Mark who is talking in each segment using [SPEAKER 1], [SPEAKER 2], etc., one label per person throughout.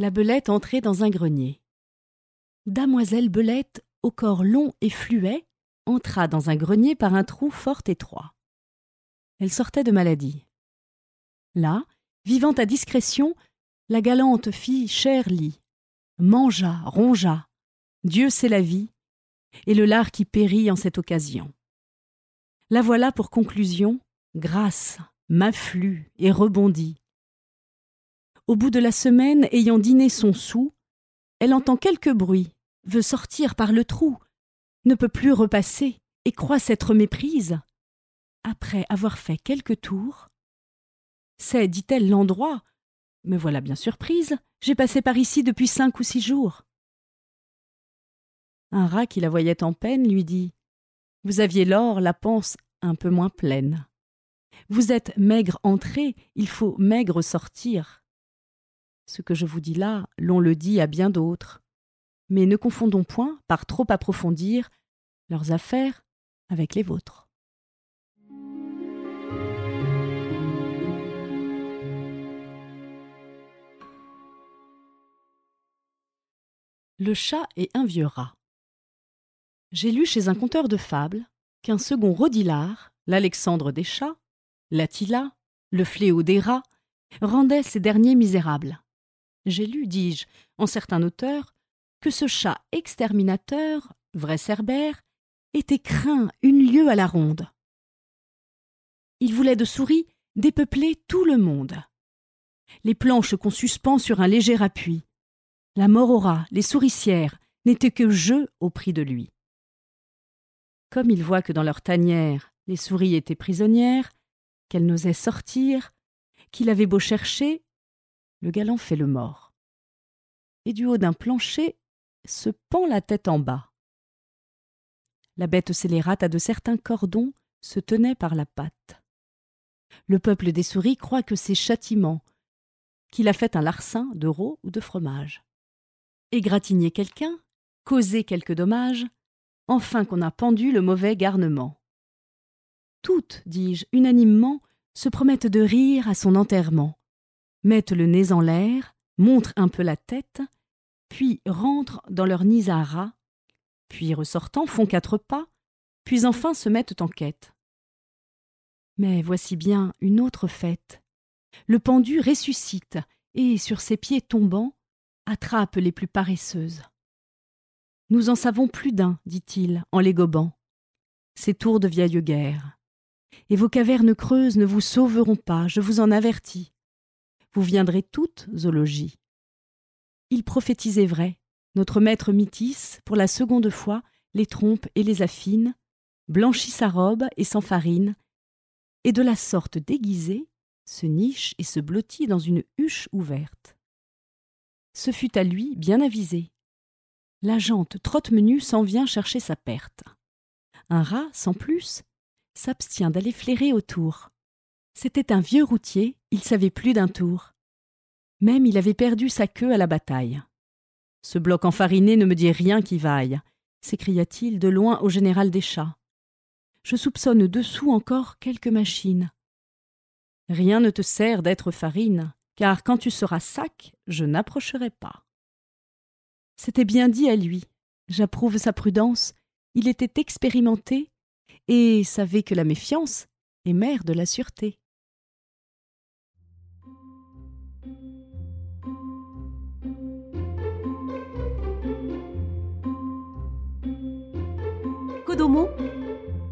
[SPEAKER 1] La belette entrait dans un grenier. Damoiselle Belette, au corps long et fluet, entra dans un grenier par un trou fort étroit. Elle sortait de maladie. Là, vivant à discrétion, la galante fille cher lit, mangea, rongea, Dieu sait la vie, et le lard qui périt en cette occasion. La voilà pour conclusion, grâce, m'afflue et rebondit. Au bout de la semaine, ayant dîné son sou, elle entend quelque bruit, veut sortir par le trou, ne peut plus repasser et croit s'être méprise. Après avoir fait quelques tours, c'est, dit-elle, l'endroit. Me voilà bien surprise. J'ai passé par ici depuis cinq ou six jours. Un rat qui la voyait en peine lui dit Vous aviez l'or, la panse un peu moins pleine. Vous êtes maigre entrée, il faut maigre sortir. Ce que je vous dis là, l'on le dit à bien d'autres. Mais ne confondons point, par trop approfondir, leurs affaires avec les vôtres. Le chat et un vieux rat. J'ai lu chez un conteur de fables qu'un second Rodilard, l'Alexandre des chats, l'Attila, le fléau des rats, rendait ces derniers misérables. J'ai lu, dis-je, en certains auteurs, que ce chat exterminateur, vrai cerbère, était craint une lieue à la ronde. Il voulait de souris dépeupler tout le monde. Les planches qu'on suspend sur un léger appui, la mort au les souricières, n'étaient que jeu au prix de lui. Comme il voit que dans leur tanière les souris étaient prisonnières, qu'elles n'osaient sortir, qu'il avait beau chercher, le galant fait le mort. Et du haut d'un plancher se pend la tête en bas. La bête scélérate à de certains cordons se tenait par la patte. Le peuple des souris croit que c'est châtiment, qu'il a fait un larcin de rôt ou de fromage égratigner quelqu'un, causer quelque dommage, enfin qu'on a pendu le mauvais garnement. Toutes, dis-je, unanimement, se promettent de rire à son enterrement, mettent le nez en l'air, montrent un peu la tête, puis rentrent dans leur nid à rats, puis ressortant font quatre pas, puis enfin se mettent en quête. Mais voici bien une autre fête. Le pendu ressuscite, et sur ses pieds tombants, attrape les plus paresseuses. Nous en savons plus d'un, dit-il, en les gobant. Ces tours de vieille guerre. Et vos cavernes creuses ne vous sauveront pas, je vous en avertis. Vous viendrez toutes, zoologie. Il prophétisait vrai. Notre maître Mythis, pour la seconde fois, les trompe et les affine, blanchit sa robe et s'enfarine, et de la sorte déguisée, se niche et se blottit dans une huche ouverte ce fut à lui bien avisé. La jante trotte-menu s'en vient chercher sa perte. Un rat, sans plus, s'abstient d'aller flairer autour. C'était un vieux routier, il savait plus d'un tour. Même il avait perdu sa queue à la bataille. Ce bloc enfariné ne me dit rien qui vaille, s'écria-t-il de loin au général des chats. Je soupçonne dessous encore quelques machines. Rien ne te sert d'être farine car quand tu seras sac, je n'approcherai pas. C'était bien dit à lui. J'approuve sa prudence. Il était expérimenté et savait que la méfiance est mère de la sûreté.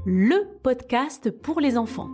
[SPEAKER 2] Le podcast pour les enfants.